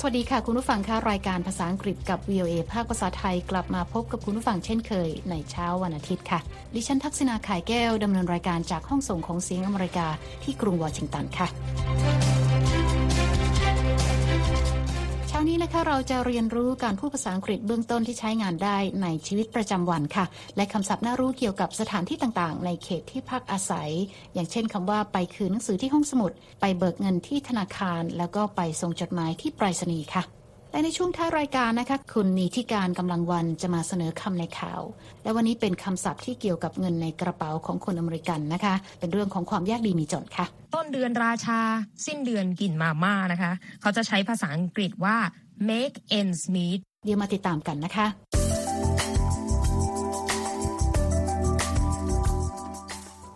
สวัสดีค่ะ คุณผู้ฟังค่ะรายการภาษาอังกฤษกับ VOA ภาคภาษาไทยกลับมาพบกับคุณผู้ฟังเช่นเคย ในเช้าวันอาทิตย์ค่ะ ดิฉันทักษณาขายแก้วดำเนินรายการจากห้องส่งของเสียงอเมริกาที่กรุงวอชิงตันค่ะ นี้นะคะเราจะเรียนรู้การพูดภาษาอังกฤษเบื้องต้นที่ใช้งานได้ในชีวิตประจำวันค่ะ และคำศัพท์น่ารู้เกี่ยวกับสถานที่ต่างๆ ในเขตที่พักอาศัย อย่างเช่นคำว่าไปคืนหนังสือที่ห้องสมุด ไปเบิกเงินที่ธนาคาร แล้วก็ไปส่งจดหมายที่ไปรษณีย์ค่ะและในช่วงท้ายรายการนะคะ คุณนีที่การกำลังวันจะมาเสนอคำในข่าว และวันนี้เป็นคำศัพท์ที่เกี่ยวกับเงินในกระเป๋าของคนอเมริกันนะคะ เป็นเรื่องของความยากดีมีจนค่ะ ต้นเดือนราชา สิ้นเดือนกินมาม่านะคะ เขาจะใช้ภาษาอังกฤษว่า make ends meet เดี๋ยวมาติดตามกันนะคะ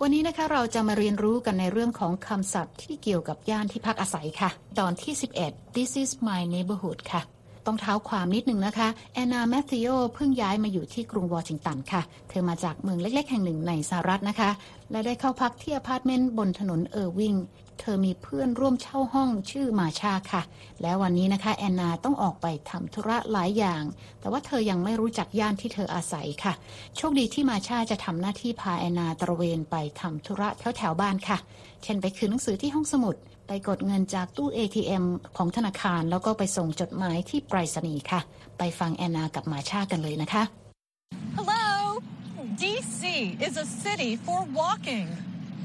วันนี้นะคะเราจะมาเรียนรู้กันในเรื่องของคำศัพท์ที่เกี่ยวกับย่านที่พักอาศัยค่ะ ตอนที่ 11 This is my neighborhood ค่ะต้องเท้าความนิดนึงนะคะ แอนนาแมทธิโอเพิ่งย้ายมาอยู่ที่กรุงวอชิงตันค่ะ เธอมาจากเมืองเล็ก ๆ แห่งหนึ่งในสหรัฐนะคะ และได้เข้าพักที่อพาร์ตเมนต์บนถนนเออร์วิง เธอมีเพื่อนร่วมเช่าห้องชื่อมาชาค่ะ แล้ววันนี้นะคะ แอนนาต้องออกไปทำธุระหลายอย่าง แต่ว่าเธอยังไม่รู้จักย่านที่เธออาศัยค่ะ โชคดีที่มาชาจะทำหน้าที่พาแอนนาตระเวนไปทำธุระแถวแถวบ้านค่ะ เช่นไปคืนหนังสือที่ห้องสมุด ไปกดเงินจากตู้ ATM ของธนาคาร แล้วก็ไปส่งจดหมายที่ไปรษณีย์ค่ะ ไปฟังแอนนากับมาชากันเลยนะคะ Hello! DC is a city for walking.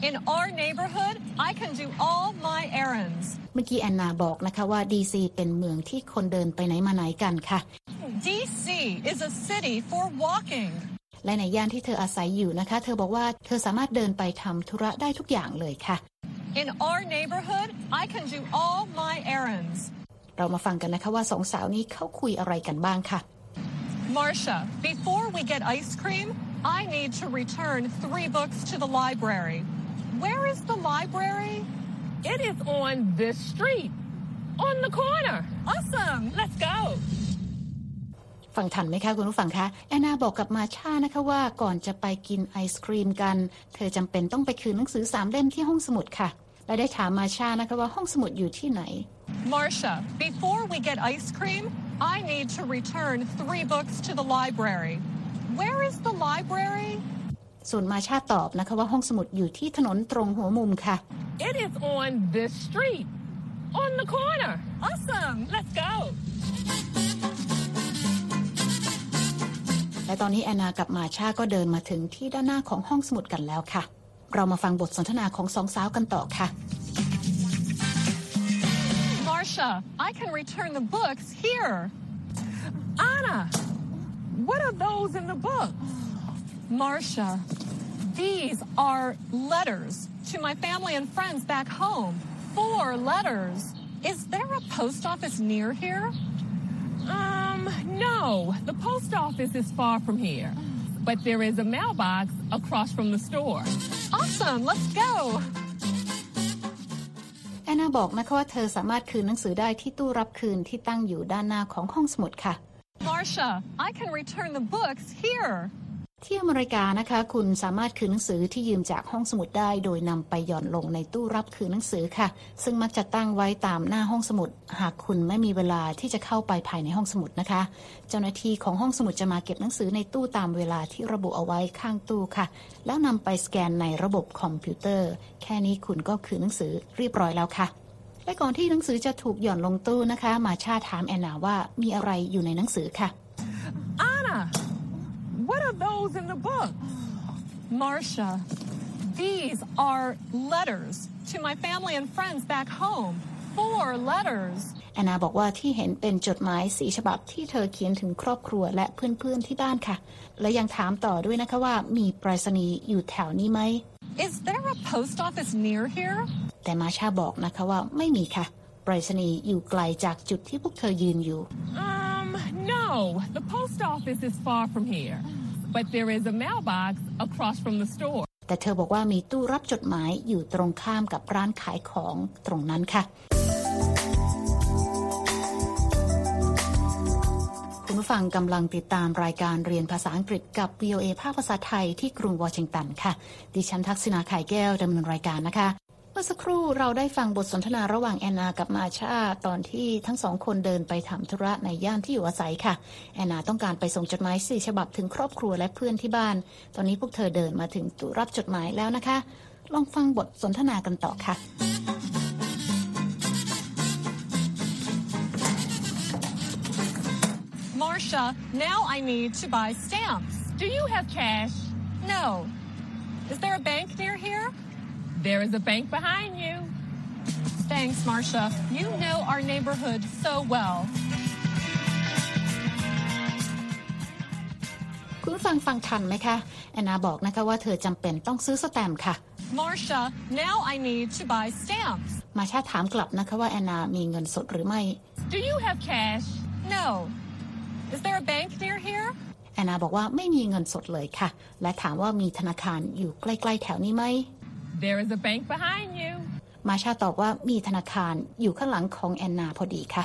In our neighborhood, I can do all my errands. เมื่อกี้แอนนาบอกนะคะว่า DC เป็นเมืองที่คนเดินไปไหนมาไหนกันค่ะ DC is a city for walking. และในย่านที่เธออาศัยอยู่นะคะ เธอบอกว่าเธอสามารถเดินไปทำธุระได้ทุกอย่างเลยค่ะ In our neighborhood, I can do all my errands. เรามาฟังกันนะคะว่าสองสาวนี้เขาคุยอะไรกันบ้างค่ะ Marcia, before we get ice cream, I need to return three books to the library. Where is the library? It is on this street on the corner Awesome! let's go ฟังทันไหมคะคุณผู้ฟังคะแอนนาบอกกับมาชานะคะว่าก่อนจะไปกินไอศครีมกัน เธอจำเป็นต้องไปคืนหนังสือสามเล่มที่ห้องสมุดค่ะ และได้ถามมาชานะคะว่าห้องสมุดอยู่ที่ไหน Marcia, before we get ice cream, I need to return three books to the library. Where is the library? ส่วนมาชาตอบนะคะว่าห้องสมุดอยู่ที่ถนนตรงหัวมุมค่ะ It is on this street on the corner Awesome! let's go และตอนนี้แอนนากับมาชาก็เดินมาถึงที่ด้านหน้าของห้องสมุดกันแล้วค่ะ เรามาฟังบทสนทนาของสองสาวกันต่อค่ะ Marcia, I can return the books here. Anna what are those in the book Marcia, these are letters to my family and friends back home. Four letters. Is there a post office near here? um no the post office is far from here but there is a mailbox across from the store Awesome, let's go. แอนนาบอกนะคะว่าเธอสามารถคืนหนังสือได้ที่ตู้รับคืนที่ตั้งอยู่ด้านหน้าของห้องสมุดค่ะ Marcia, I can return the books here. ที่อเมริกานะคะ คุณสามารถคืนหนังสือที่ยืมจากห้องสมุดได้ โดยนำไปหย่อนลงในตู้รับคืนหนังสือค่ะ ซึ่งมักจะตั้งไว้ตามหน้าห้องสมุด หากคุณไม่มีเวลาที่จะเข้าไปภายในห้องสมุดนะคะ เจ้าหน้าที่ของห้องสมุดจะมาเก็บหนังสือในตู้ตามเวลาที่ระบุเอาไว้ข้างตู้ค่ะ แล้วนำไปสแกนในระบบคอมพิวเตอร์ แค่นี้คุณก็คืนหนังสือเรียบร้อยแล้วค่ะและก่อนที่หนังสือจะถูกหย่อนลงตู้นะคะ มาชาถามแอนนาว่ามีอะไรอยู่ในหนังสือค่ะ what are those in the book Marcia, these are letters to my family and friends back home. Four letters. แอนนาบอกว่าที่เห็นเป็นจดหมายสีฉบับที่เธอเขียนถึงครอบครัวและเพื่อนๆที่บ้านค่ะ และยังถามต่อด้วยนะคะว่ามีไปรษณีย์อยู่แถวนี้ไหม Is there a post office near here? แต่มาชาบอกนะคะว่าไม่มีค่ะ ไปรษณีย์อยู่ไกลจากจุดที่พวกเธอยืนอยู่ um no the post office is far from here but there is a mailbox across from the store แต่เธอบอกว่ามีตู้รับจดหมายอยู่ตรงข้ามกับร้านขายของตรงนั้นค่ะคุณผู้ฟังกำลังติดตามรายการเรียนภาษาอังกฤษกับ VOA ภาคภาษาไทยที่กรุงวอชิงตันค่ะ ดิฉันทักษณาไข่แก้วดำเนินรายการนะคะ มื่อสักครู่เราได้ฟังบทสนทนาระหว่างแอนนากับมาชาตอนที่ทั้งสองคนเดินไปทำธุระในย่านที่อยู่อาศัยค่ะ แอนนาต้องการไปส่งจดหมายสี่ฉบับถึงครอบครัวและเพื่อนที่บ้าน ตอนนี้พวกเธอเดินมาถึงตู้รับจดหมายแล้วนะคะ ลองฟังบทสนทนากันต่อค่ะ Marcia, now I need to buy stamps. Do you have cash? No. Is there a bank near here? There is a bank behind you. Thanks, Marcia. You know our neighborhood so well. คุณผู้ฟังฟังทันไหมคะแอนนาบอกนะคะว่าเธอจำเป็นต้องซื้อสแตมป์ค่ะ Marcia, now I need to buy stamps. มาชาถามกลับนะคะว่าแอนนามีเงินสดหรือไม่ Do you have cash? No. Is there a bank near here? แอนนาบอกว่าไม่มีเงินสดเลยค่ะ และถามว่ามีธนาคารอยู่ใกล้ ๆ แถวนี้ไหม There is a bank behind you. มาชาตอบว่ามีธนาคารอยู่ข้างหลังของแอนนาพอดีค่ะ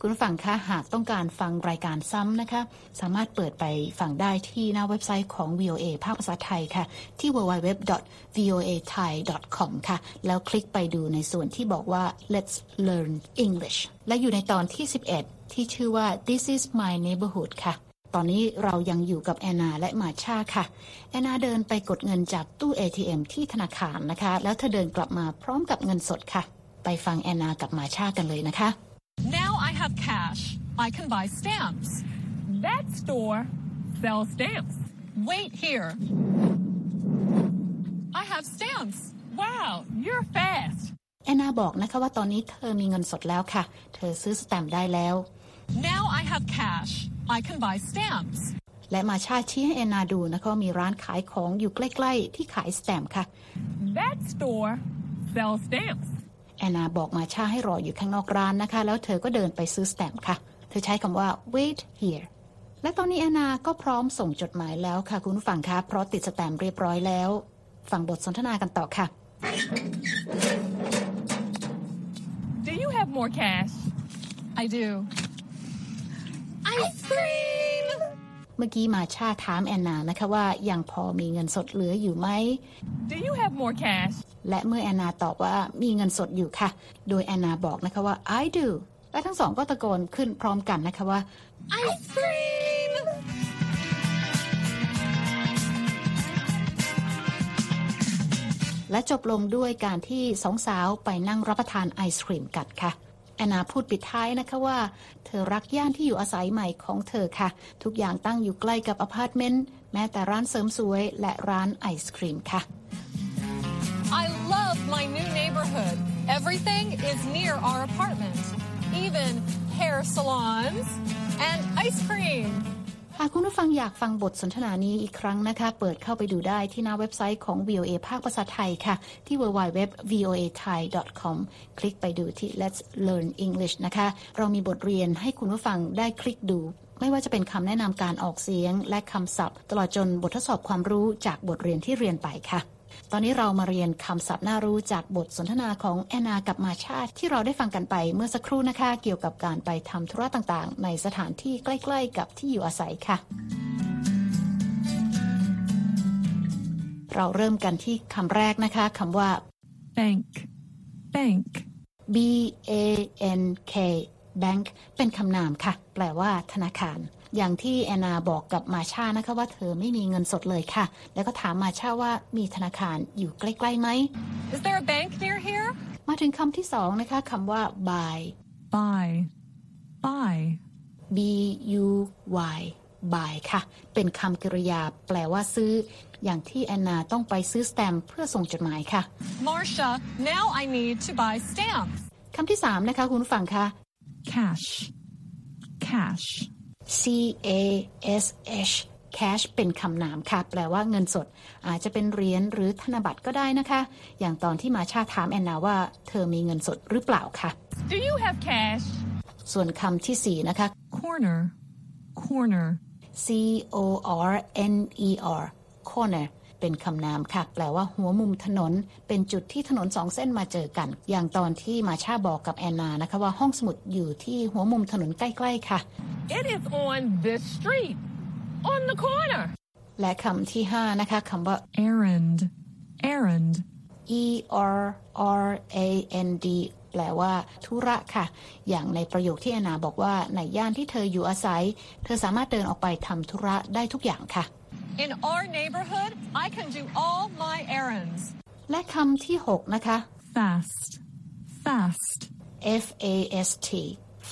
คุณผู้ฟังคะหากต้องการฟังรายการซ้ำนะคะ สามารถเปิดไปฟังได้ที่หน้าเว็บไซต์ของ VOA ภาคภาษาไทยค่ะ ที่ www.voathai.com ค่ะ แล้วคลิกไปดูในส่วนที่บอกว่า Let's Learn English และอยู่ในตอนที่ 11 ที่ชื่อว่า This is my neighborhood ค่ะ ตอนนี้เรายังอยู่กับแอนนาและมาชาค่ะแอนนาเดินไปกดเงินจากตู้ ATM ที่ธนาคารนะคะ แล้วเธอเดินกลับมาพร้อมกับเงินสดค่ะ ไปฟังแอนนากับมาชากันเลยนะคะ Now I have cash. I can buy stamps. That store sells stamps. Wait here. I have stamps. Wow, you're fast. แอนนาบอกนะคะว่าตอนนี้เธอมีเงินสดแล้วค่ะ เธอซื้อสแตมป์ได้แล้ว Now I have cash. I can buy stamps. และมาชาชี้ให้แอนนาดูนะคะว่ามีร้านขายของอยู่ใกล้ ๆ ที่ขายสแตมป์ค่ะ That store sells stamps. แอนนาบอกมาชาให้รออยู่ข้างนอกร้านนะคะ แล้วเธอก็เดินไปซื้อสแตมป์ค่ะ เธอใช้คำว่า wait here และตอนนี้แอนนาก็พร้อมส่งจดหมายแล้วค่ะ คุณผู้ฟังคะเพราะติดสแตมป์เรียบร้อยแล้ว ฟังบทสนทนากันต่อค่ะ Do you have more cash? I do. Ice cream! เมื่อกี้มาชาถามแอนนานะคะว่ายังพอมีเงินสดเหลืออยู่ไหม Do you have more cash? และเมื่อแอนนาตอบว่ามีเงินสดอยู่ค่ะ โดยแอนนาบอกนะคะว่า I do และทั้งสองก็ตะโกนขึ้นพร้อมกันนะคะว่า Ice cream! และจบลงด้วยการที่สองสาวไปนั่งรับประทานไอศกรีมกันค่ะ แอนนาพูดปิดท้ายนะคะว่า เธอรักย่านที่อยู่อาศัยใหม่ของเธอค่ะ ทุกอย่างตั้งอยู่ใกล้กับอพาร์ตเมนต์แม้แต่ร้านเสริมสวยและร้านไอศกรีมค่ะ I love my new neighborhood. Everything is near our apartment, even hair salons and ice cream. หากคุณผู้ฟังอยากฟังบทสนทนานี้อีกครั้งนะคะ เปิดเข้าไปดูได้ที่หน้าเว็บไซต์ของ VOA ภาคภาษาไทยค่ะ ที่ www.voathai.com คลิกไปดูที่ Let's Learn English นะคะ เรามีบทเรียนให้คุณผู้ฟังได้คลิกดูไม่ว่าจะเป็นคำแนะนำการออกเสียงและคำศัพท์ ตลอดจนบททดสอบความรู้จากบทเรียนที่เรียนไปค่ะ ตอนนี้เรามาเรียนคำศัพท์น่ารู้จากบทสนทนาของแอนนากับมาชาที่เราได้ฟังกันไปเมื่อสักครู่นะคะ เกี่ยวกับการไปทำธุระต่างๆ ในสถานที่ใกล้ ๆ กับที่อยู่อาศัยค่ะ เราเริ่มกันที่คำแรกนะคะคำว่า bank, bank, B A N K bank เป็นคำนามค่ะ แปลว่าธนาคาร อย่างที่แอนนาบอกกับมาชานะคะว่าเธอไม่มีเงินสดเลยค่ะ แล้วก็ถามมาชาว่ามีธนาคารอยู่ใกล้ๆไหม Is there a bank near here? มาถึงคำที่สองนะคะคำว่า buy buy, buy, B U Y buy ค่ะ เป็นคำกริยาแปลว่าซื้อ อย่างที่แอนนาต้องไปซื้อสแตมป์เพื่อส่งจดหมายค่ะ Marcia, now I need to buy stamps. คำที่สามนะคะคุณผู้ฟังคะ cash, cash, C A S H cash เป็นคำนามค่ะ แปลว่าเงินสด อาจจะเป็นเหรียญหรือธนบัตรก็ได้นะคะ อย่างตอนที่มาชาถามแอนนาว่า เธอมีเงินสดหรือเปล่าค่ะ Do you have cash? ส่วนคำที่สี่นะคะ corner, corner, C O R N E R corner เป็นคำนามค่ะ แปลว่าหัวมุมถนน เป็นจุดที่ถนนสองเส้นมาเจอกัน อย่างตอนที่มาชาบอกกับแอนนานะคะว่าห้องสมุดอยู่ที่หัวมุมถนนใกล้ ๆ ค่ะ It is on this street, on the corner. และคำที่ 5 นะคะคำว่า errand, errand, e r r a n d แปลว่าธุระค่ะ อย่างในประโยคที่แอนนาบอกว่าในย่านที่เธออยู่อาศัย เธอสามารถเดินออกไปทำธุระได้ทุกอย่างค่ะ In our neighborhood, I can do all my errands. และคำที่ 6 นะคะ fast, fast, F A S T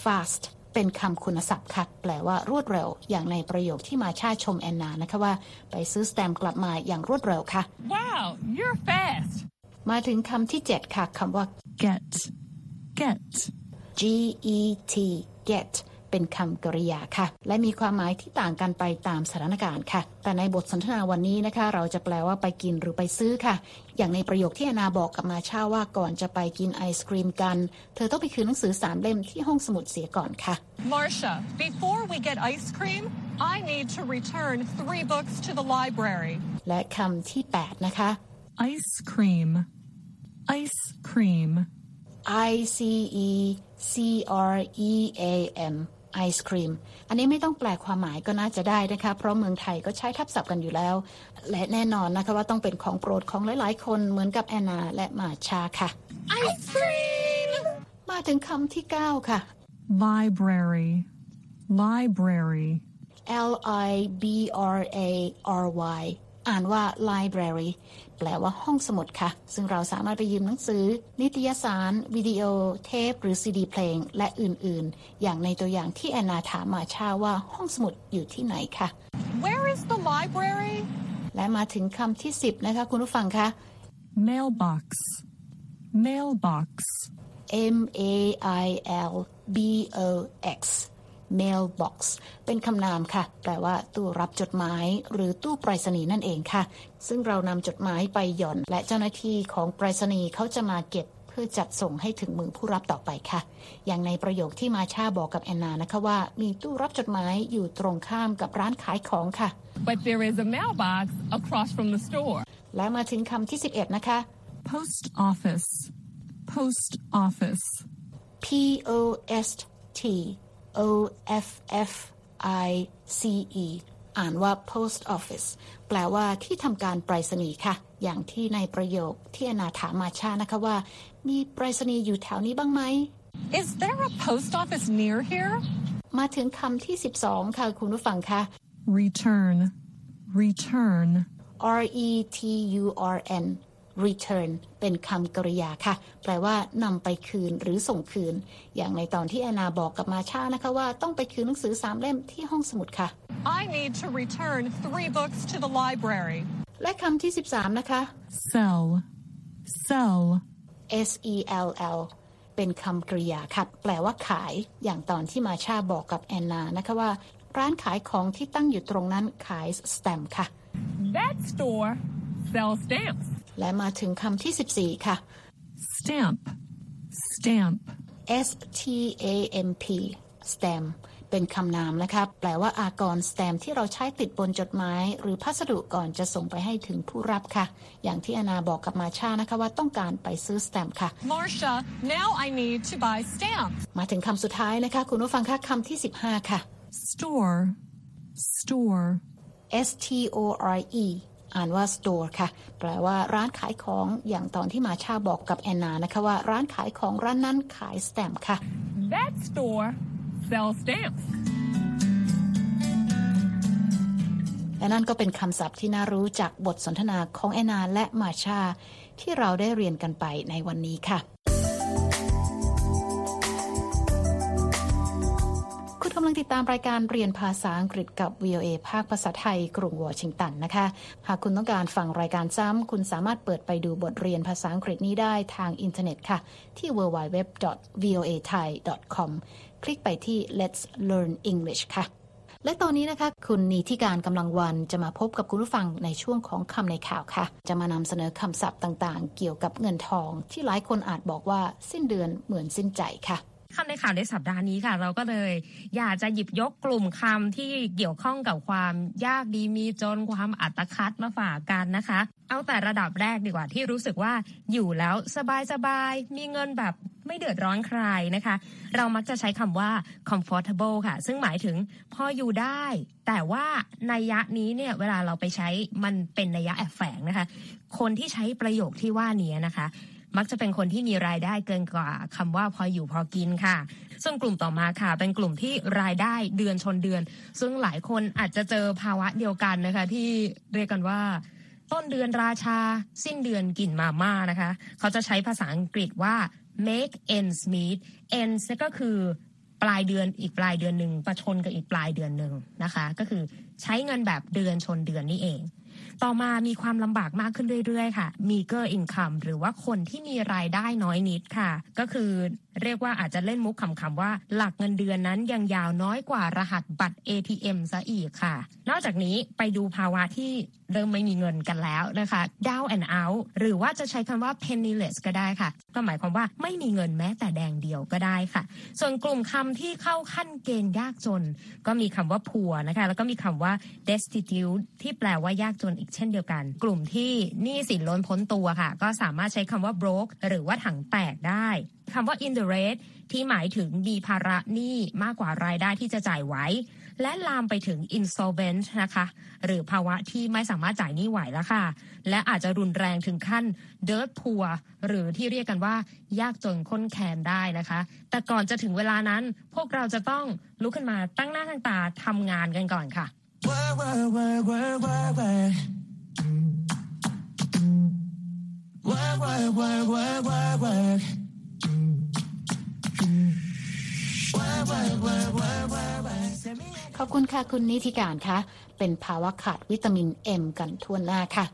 fast เป็นคำคุณศัพท์ค่ะแปลว่ารวดเร็ว อย่างในประโยคที่มาชาชมแอนนานะคะว่า ไปซื้อสแตมป์กลับมาอย่างรวดเร็วค่ะ Wow, you're fast. มาถึงคำที่ 7 ค่ะคำว่า get, get, G E T get เป็นคำกริยาค่ะ และมีความหมายที่ต่างกันไปตามสถานการณ์ค่ะ แต่ในบทสนทนาวันนี้นะคะ เราจะแปลว่าไปกินหรือไปซื้อค่ะ อย่างในประโยคที่อนาบอกกับมาชาว่าก่อนจะไปกินไอศครีมกัน เธอต้องไปคืนหนังสือสามเล่มที่ห้องสมุดเสียก่อนค่ะ Marcia, before we get ice cream, I need to return three books to the library. และคำที่ 8 นะคะ ice cream, ice cream, I C E C R E A M ไอศครีม อันนี้ไม่ต้องแปลความหมายก็น่าจะได้นะคะ เพราะเมืองไทยก็ใช้ทับศัพท์กันอยู่แล้ว และแน่นอนนะคะว่าต้องเป็นของโปรดของหลาย ๆ คนเหมือนกับแอนนาและมาชาค่ะ Ice cream! มาถึงคำที่ 9 ค่ะ library, library, L I B R A R Y อ่านว่า library แปลว่าห้องสมุดค่ะ ซึ่งเราสามารถไปยืมหนังสือ นิตยสาร วิดีโอ เทป หรือซีดีเพลง และอื่น ๆ อย่างในตัวอย่างที่แอนนาถามมาชาว่าห้องสมุดอยู่ที่ไหนค่ะ Where is the library? และมาถึงคำที่ 10 นะคะ คุณผู้ฟังคะ mailbox, mailbox, M A I L B O X mailbox เป็นคำนามค่ะ แปลว่าตู้รับจดหมาย หรือตู้ไปรษณีย์นั่นเองค่ะ ซึ่งเรานำจดหมายไปหย่อน และเจ้าหน้าที่ของไปรษณีย์เขาจะมาเก็บเพื่อจัดส่งให้ถึงมือผู้รับต่อไปค่ะ อย่างในประโยคที่มาชาบอกกับแอนนานะคะว่า มีตู้รับจดหมายอยู่ตรงข้ามกับร้านขายของค่ะ But there is a mailbox across from the store. และมาถึงคำที่ 11 นะคะ post office, post office, P O S T O F F I C E อ่านว่า post office แปลว่าที่ทำการไปรษณีย์ค่ะ อย่างที่ในประโยคที่อนาถามมาชานะคะว่า มีไปรษณีย์อยู่แถวนี้บ้างไหม Is there a post office near here? มาถึงคำที่ 12 ค่ะ คุณผู้ฟังค่ะ return, return, R E T U R N return เป็นคำกริยาค่ะ แปลว่านำไปคืนหรือส่งคืน อย่างในตอนที่แอนนาบอกกับมาชานะคะว่าต้องไปคืนหนังสือสามเล่มที่ห้องสมุดค่ะ I need to return three books to the library. และคำที่ 13 นะคะ sell, sell, S E L L เป็นคำกริยาค่ะ แปลว่าขาย อย่างตอนที่มาชาบอกกับแอนนานะคะว่า ร้านขายของที่ตั้งอยู่ตรงนั้นขายสแตมป์ค่ะ That store sells stamps. และมาถึงคำที่ 14 ค่ะ stamp, stamp, S T A M P stamp เป็นคำนามนะคะแปลว่าอากร stamp ที่เราใช้ติดบนจดหมาย หรือพัสดุก่อนจะส่งไปให้ถึงผู้รับค่ะ อย่างที่อนาบอกกับมาชานะคะว่าต้องการไปซื้อ stamp ค่ะ Marcia, now I need to buy stamps. มาถึงคำสุดท้ายนะคะ คุณผู้ฟังคะคำที่ 15 ค่ะ store, store, S T O R E อ่านว่า store ค่ะ แปลว่าร้านขายของอย่างตอนที่มาชาบอกกับแอนนานะคะว่าร้านขายของร้านนั้นขายสแตมป์ค่ะ That store sells stamps. และนั่นก็เป็นคำศัพท์ที่น่ารู้จากบทสนทนาของแอนนาและมาชา ที่เราได้เรียนกันไปในวันนี้ค่ะำลังติดตามรายการเรียนภาษาอังกฤษกับ VOA ภาคภาษาไทย กรุงวอชิงตันนะคะ หากคุณต้องการฟังรายการซ้ำ คุณสามารถเปิดไปดูบทเรียนภาษาอังกฤษนี้ได้ทางอินเทอร์เน็ตค่ะ ที่ www.voathai.com คลิกไปที่ Let's Learn English ค่ะ และตอนนี้นะคะ คุณนีที่การกำลังวันจะมาพบกับคุณผู้ฟังในช่วงของคำในข่าวค่ะ จะมานำเสนอคำศัพท์ต่างๆ เกี่ยวกับเงินทอง ที่หลายคนอาจบอกว่า สิ้นเดือนเหมือนสิ้นใจค่ะ คำในข่าวในสัปดาห์นี้ค่ะ เราก็เลย อยากจะหยิบยกกลุ่มคำที่เกี่ยวข้องกับความยากดีมีจนความอัตคัดมาฝากกันนะคะ เอาแต่ระดับแรกดีกว่าที่รู้สึกว่าอยู่แล้วสบายสบายมีเงินแบบไม่เดือดร้อนใครนะคะ เรามักจะใช้คำว่า comfortable ค่ะ ซึ่งหมายถึงพออยู่ได้ แต่ว่าในยยะนี้เนี่ยเวลาเราไปใช้มันเป็นนัยยะแอบแฝงนะคะ คนที่ใช้ประโยคที่ว่านี้นะคะ มักจะเป็นคนที่มีรายได้เกินกว่าคำว่าพออยู่พอกินค่ะ ซึ่งกลุ่มต่อมาค่ะ เป็นกลุ่มที่รายได้เดือนชนเดือน ซึ่งหลายคนอาจจะเจอภาวะเดียวกันนะคะ ที่เรียกกันว่าต้นเดือนราชา สิ้นเดือนกินมาม่านะคะ เขาจะใช้ภาษาอังกฤษว่า make ends meet ends ก็คือปลายเดือนอีกปลายเดือนหนึ่งประชนกับอีกปลายเดือนหนึ่งนะคะ ก็คือใช้เงินแบบเดือนชนเดือนนี่เอง ต่อมามีความลำบากมากขึ้นเรื่อยๆ ค่ะ meager income หรือว่าคนที่มีรายได้น้อยนิดค่ะ ก็คือเรียกว่าอาจจะเล่นมุกขำๆว่า หลักเงินเดือนนั้นยังยาวน้อยกว่ารหัสบัตร ATM ซะอีกค่ะ นอกจากนี้ไปดูภาวะที่ เริ่มไม่มีเงินกันแล้วนะคะ down and out หรือว่าจะใช้คำว่า penniless ก็ได้ค่ะ ก็หมายความว่าไม่มีเงินแม้แต่แดงเดียวก็ได้ค่ะ ส่วนกลุ่มคำที่เข้าขั้นเกณฑ์ยากจน ก็มีคำว่า poor นะคะ แล้วก็มีคำว่า destitute ที่แปลว่ายากจนอีกเช่นเดียวกัน กลุ่มที่หนี้สินล้นพ้นตัวค่ะ ก็สามารถใช้คำว่า broke หรือว่าถังแตกได้คำว่า in the red ที่หมายถึงมีภาระหนี้มากกว่ารายได้ที่จะจ่ายไว้ และลามไปถึง insolvent นะคะ หรือภาวะที่ไม่สามารถจ่ายหนี้ไหวแล้วค่ะ และอาจจะรุนแรงถึงขั้น dirt poor หรือที่เรียกกันว่ายากจนค้นแคนได้นะคะ แต่ก่อนจะถึงเวลานั้นพวกเราจะต้องลุกขึ้นมาตั้งหน้าตั้งตาทำงานกันก่อนค่ะ Work, work, work, work, work, work. ขอบคุณค่ะคุณนิติการคะเป็นภาวะขาดวิตามินเอ็มกันทั่วหน้าค่ะ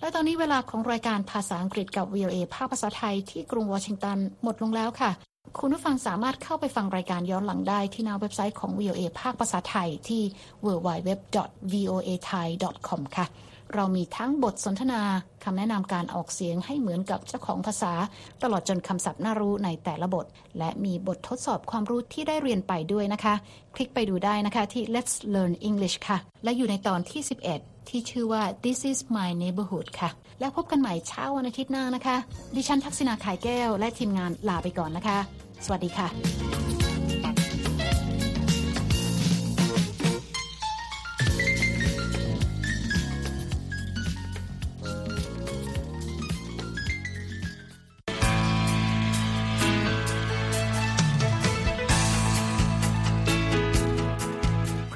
และตอนนี้เวลาของรายการภาษาอังกฤษกับ VOA ภาคภาษาไทยที่กรุงวอชิงตันหมดลงแล้วค่ะ คุณผู้ฟังสามารถเข้าไปฟังรายการย้อนหลังได้ที่หน้าเว็บไซต์ของ VOA ภาคภาษาไทยที่ www.voathai.com ค่ะ เรามีทั้งบทสนทนาคำแนะนำการออกเสียงให้เหมือนกับเจ้าของภาษา ตลอดจนคำศัพท์น่ารู้ในแต่ละบท และมีบททดสอบความรู้ที่ได้เรียนไปด้วยนะคะ คลิกไปดูได้นะคะที่ Let's Learn English ค่ะ และอยู่ในตอนที่ 11 ที่ชื่อว่า This is my neighborhood ค่ะ แล้วพบกันใหม่เช้าวันอาทิตย์หน้านะคะ ดิฉันทักษณาขายแก้ว และทีมงานลาไปก่อนนะคะ สวัสดีค่ะ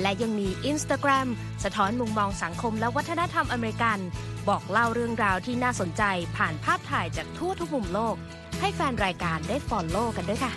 และยังมี Instagram สะท้อนมุมมองสังคมและวัฒนธรรมอเมริกัน บอกเล่าเรื่องราวที่น่าสนใจผ่านภาพถ่ายจากทั่วทุกมุมโลก ให้แฟนรายการได้ follow กันด้วยค่ะ